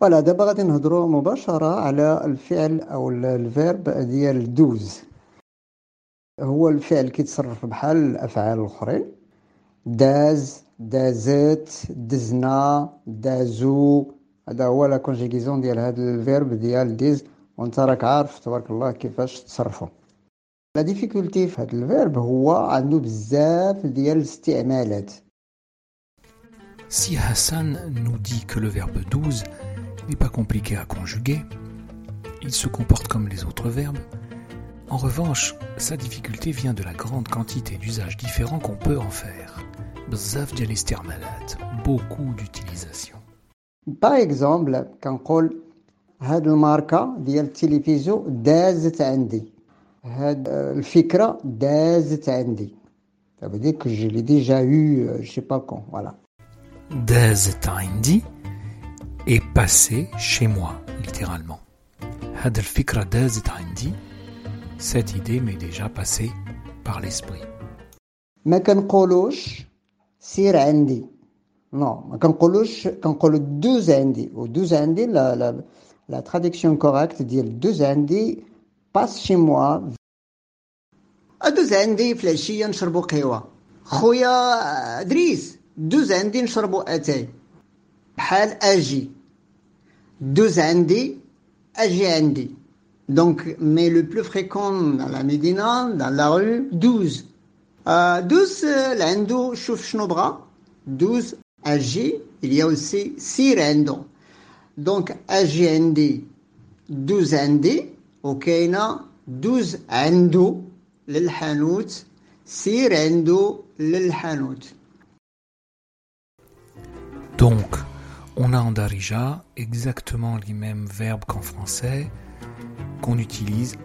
فوالا دابا غادي نهضروا مباشرة على الفعل ال- الفيرب ديال دوز. هو الفعل كيتصرف بحال الأفعال الآخرين. داز دازت دزنا دازو. هذا هو لا كونجيغيزون ديال هذا الفيرب ديال ديز. وانت راك عارف تبارك الله كيفاش تصرفوا لا ديفيكولتي في هذا الفيرب هو عنده بزاف ديال الاستعمالات. Si Hassan nous dit que le verbe 12 n'est pas compliqué à conjuguer, il se comporte comme les autres verbes. En revanche, sa difficulté vient de la grande quantité d'usages différents qu'on peut en faire. بزاف ديال الاستعمالات, beaucoup d'utilisation. باغ اكزومبل كنقول هاد الماركة ديال التلفزيون دازت عندي هاد الفكرة دازت عندي Ça veut dire que je l'ai déjà eu, euh, je sais pas quand, voilà. دازت عندي est passé chez moi, littéralement. هاد الفكرة دازت عندي, cette idée m'est déjà passée par l'esprit. ما كنقولوش سير عندي نو ما كنقولوش كنقولوا دوز عندي ودوز عندي لا لا لا تراديكسيون كوريكت ديال دوز عندي باس شي موا دوز عندي في العشيه نشربوا قهوه خويا دريس دوز عندي نشربوا اتاي بحال اجي deux Indis, Agéindi. Donc, mais le plus fréquent dans la Médina, dans la rue, 12. Euh, 12, euh, l'Indo Shufshnobra, 12 Agi, il y a aussi 6 Rendo. Donc, Agéindi, 12 Indi, Okeina, 12 Indo, l'Hanout, 6 Rendo, l'Hanout. Donc, on a en Darija exactement les mêmes verbes qu'en français, qu'on utilise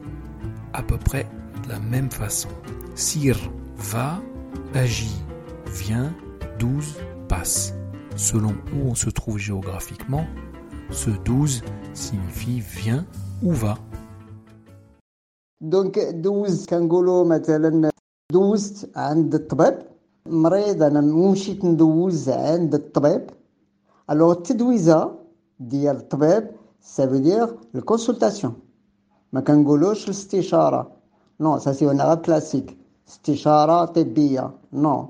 à peu près de la même façon. Sir va, agit, vient, douze passe. Selon où on se trouve géographiquement, ce douze signifie vient ou va. دونك دوز كنقولوا مثلا دوزت عند الطبيب مريض انا مشيت ندوز عند الطبيب الوغ التدويزه ديال الطبيب سافو الكونسلطاسيون ما كنقولوش الاستشاره نو سا سي اون كلاسيك استشاره طبيه نو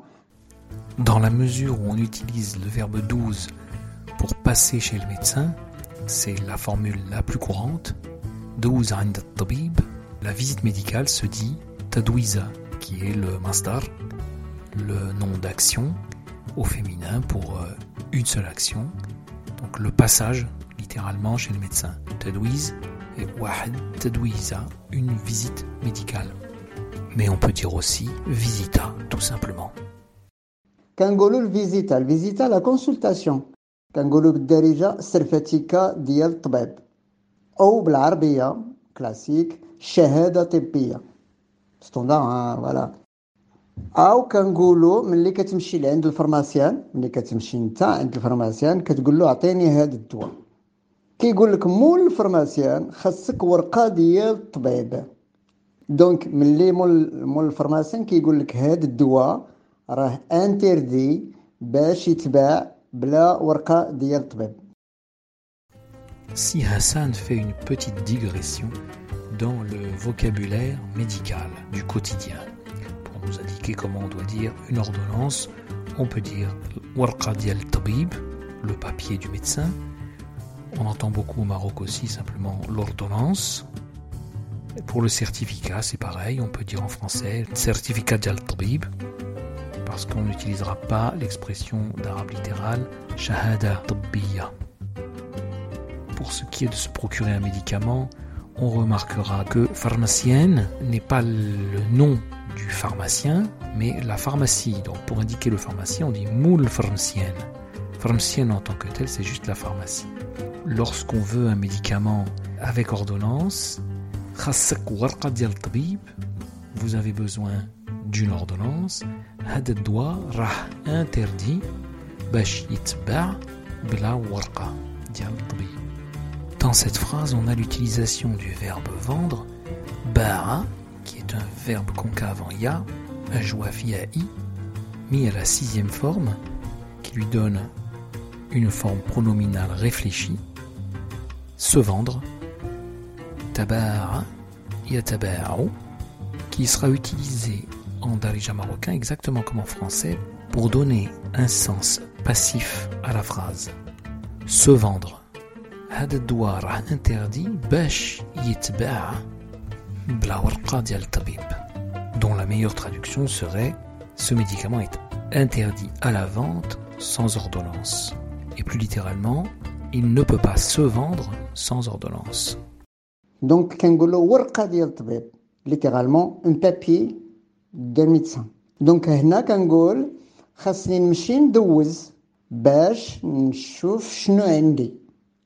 Dans la mesure où on utilise le verbe 12 pour passer chez le médecin, c'est la formule la plus courante. 12 عند الطبيب. La visite médicale se dit tadouiza, qui est le masdar, le nom d'action au féminin pour euh, une seule action. Donc le passage, littéralement, chez le médecin. Tadouiz et wahed tadouiza, une visite médicale. Mais on peut dire aussi visita, tout simplement. كنقولوا الفيزيتا الفيزيتا لا كونسلطاسيون كنقولوا بالدارجه السرفتيكا ديال الطبيب او بالعربيه كلاسيك شهاده طبيه ستوندار ها فوالا او كنقولوا ملي كتمشي لعند الفارماسيان ملي كتمشي انت عند الفارماسيان كتقول له اعطيني هذا الدواء كيقول لك مول الفارماسيان خاصك ورقه ديال الطبيب دونك ملي مول مول الفارماسيان كيقول لك هذا الدواء راه انتردي باش يتباع بلا ورقه ديال الطبيب Si Hassan fait une petite digression dans le vocabulaire médical du quotidien, pour nous indiquer comment on doit dire une ordonnance, on peut dire le papier du médecin. On entend beaucoup au Maroc aussi simplement l'ordonnance. Pour le certificat, c'est pareil, on peut dire en français certificat dial tabib, parce qu'on n'utilisera pas l'expression d'arabe littéral shahada tabbiya. Pour ce qui est de se procurer un médicament, on remarquera que pharmacienne n'est pas le nom du pharmacien, mais la pharmacie. Donc pour indiquer le pharmacien, on dit moule pharmacienne. Pharmacienne en tant que telle, c'est juste la pharmacie. Lorsqu'on veut un médicament avec ordonnance, خاصك ورقة ديال الطبيب vous avez besoin d'une ordonnance هذا الدواء راه interdit باش يتباع بلا ورقة ديال الطبيب dans cette phrase, on a l'utilisation du verbe vendre, ba'a, qui est un verbe concave en ya, ajouafi à i, mis à la sixième forme, qui lui donne une forme pronominale réfléchie, se vendre, taba'a, yataba'u, qui sera utilisé en darija marocain exactement comme en français pour donner un sens passif à la phrase. Se vendre. هذا الدواء راه interdit باش يتباع بلا ورقة ديال الطبيب dont la meilleure traduction serait ce médicament est interdit à la vente sans ordonnance et plus littéralement il ne peut pas se vendre sans ordonnance Donc كنقولوا ورقة ديال الطبيب littéralement un papier d'un médecin donc هنا كنقول خاصني نمشي ندوز باش نشوف شنو عندي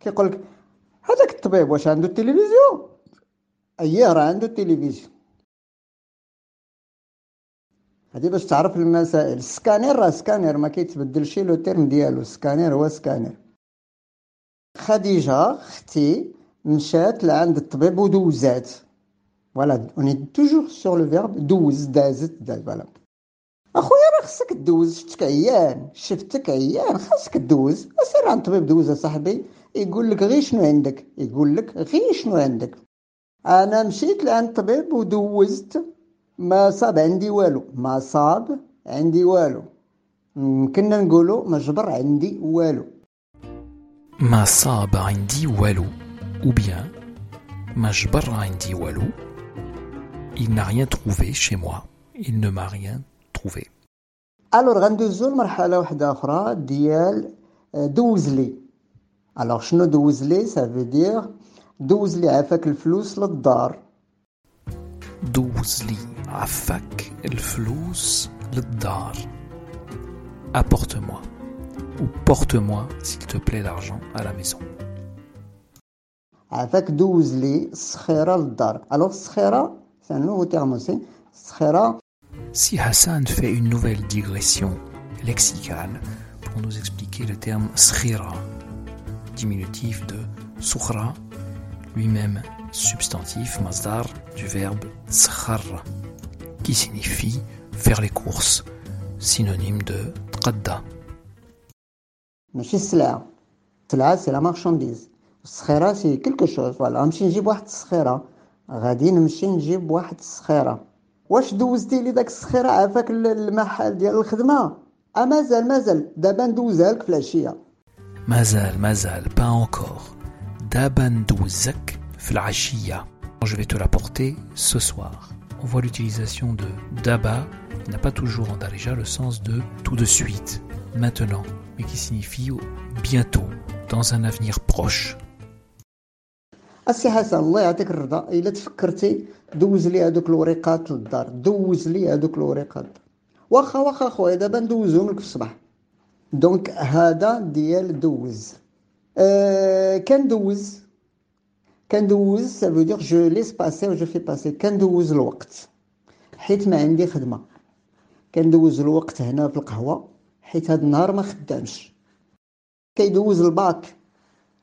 كيقول لك هذاك الطبيب واش عنده التلفزيون؟ اييه راه عنده التلفزيون. هادي باش تعرف المسائل. السكانير راه سكانير ما كيتبدلش لو تيرم ديالو. السكانير هو سكانير. خديجة أختي مشات لعند الطبيب ودوزات. فوالا اوني توجور سور لو فيرب دوز دازت داز فوالا أخويا راه خصك دوز. شفتك عيان. شفتك عيان خاصك دوز. سير عند الطبيب دوز صاحبي. يقول لك غير شنو عندك؟ يقول لك غير شنو عندك؟ أنا مشيت لعند الطبيب ودوزت ما صاب عندي والو. ما صاب عندي والو. كنا نقولوا ما جبر عندي والو. ما صاب عندي والو. ou bien ما جبر عندي والو. Il n'a rien trouvé chez moi. Il ne m'a rien trouvé. الوغ غندوزو لمرحلة واحدة أخرى ديال دوز لي. Alors, chno douzli, ça veut dire douzli afak el flous l'dar. Douzli afak el flous dar. Apporte-moi ou porte-moi, s'il te plaît, l'argent à la maison. Afak douzli le dar. Alors, skhira, c'est un nouveau terme aussi. Si Hassan fait une nouvelle digression lexicale pour nous expliquer le terme skhira diminutif de sukhra, lui-même substantif masdar du verbe skhar, qui signifie faire les courses, synonyme de tqadda. ماشي السلعه السلعه سي لا مارشانديز الصخيره سي كلكو شوز فوالا نمشي نجيب واحد الصخيره غادي نمشي نجيب واحد الصخيره واش دوزتي لي داك الصخيره عافاك المحل ديال الخدمه اه مازال مازال دابا ندوزها لك في العشيه Mazal, mazal, pas encore. Daban douzak flashia. Je vais te l'apporter ce soir. On voit l'utilisation de daba, qui n'a pas toujours en darija le sens de tout de suite, maintenant, mais qui signifie bientôt, dans un avenir proche. السي حسن الله يعطيك الرضا الا تفكرتي دوز لي هذوك الوريقات للدار دوز لي هذوك الوريقات واخا واخا خويا دابا ندوزهم لك في الصباح دونك هذا ديال دوز. أه كندوز. كندوز سافو دير جو ليس باسي و جو في باسي كندوز الوقت. حيت ما عندي خدمة. كندوز الوقت هنا في القهوة. حيت هاد النهار ما خدامش. كيدوز الباك.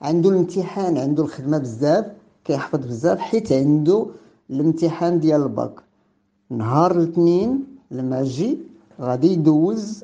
عنده الامتحان عنده الخدمة بزاف. كيحفظ بزاف. حيت عنده الامتحان ديال الباك. نهار الاثنين لما جي غادي يدوز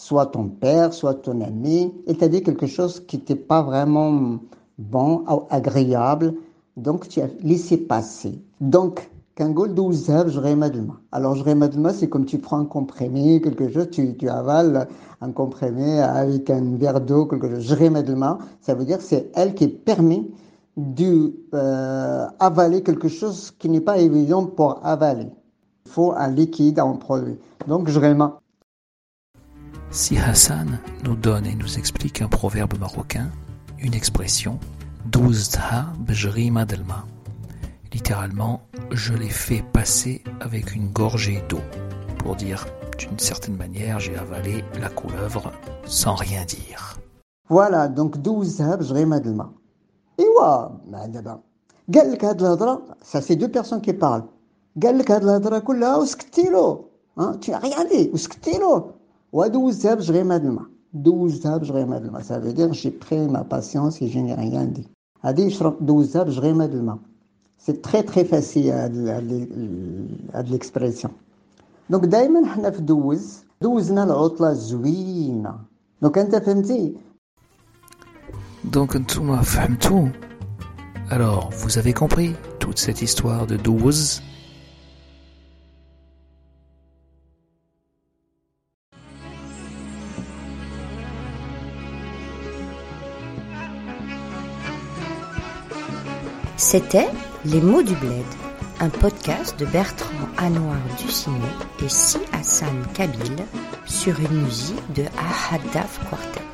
soit ton père, soit ton ami, il t'a dit quelque chose qui n'était pas vraiment bon ou agréable, donc tu as laissé passer. Donc, qu'un goal 12 heures, je demain. Alors, je demain, c'est comme tu prends un comprimé, quelque chose, tu, avales un comprimé avec un verre d'eau, quelque chose. Je demain, ça veut dire que c'est elle qui permet d'avaler euh, avaler quelque chose qui n'est pas évident pour avaler. Il faut un liquide, un produit. Donc, je réma. Si Hassan nous donne et nous explique un proverbe marocain, une expression, Douzha Bjrima Delma, littéralement je l'ai fait passer avec une gorgée d'eau, pour dire d'une certaine manière j'ai avalé la couleuvre sans rien dire. Voilà, donc Douzha Bjrima Delma. Et ça c'est deux personnes qui parlent. Hein, tu as rien dit, regardé, بيرسون كي بارل قال لك هاد الهضره كلها وسكتي له ها تي غيالي وسكتي له ودوزتها بجغيمه د الماء دوزتها بجغيمه د الماء سافي دير جي بري ما باسيونس اي جي ريان دي هادي يشرب دوزتها بجغيمه د الماء سي تري تري فاسي هاد هاد ليكسبريسيون دونك دائما حنا في دوز دوزنا العطله زوينه دونك انت فهمتي Donc, Ntouma Fahmtou. Alors, vous avez compris toute cette histoire de 12 C'était Les mots du bled, un podcast de Bertrand Anouar Ducinet et Si Hassan Kabil sur une musique de Ahadaf Quartet.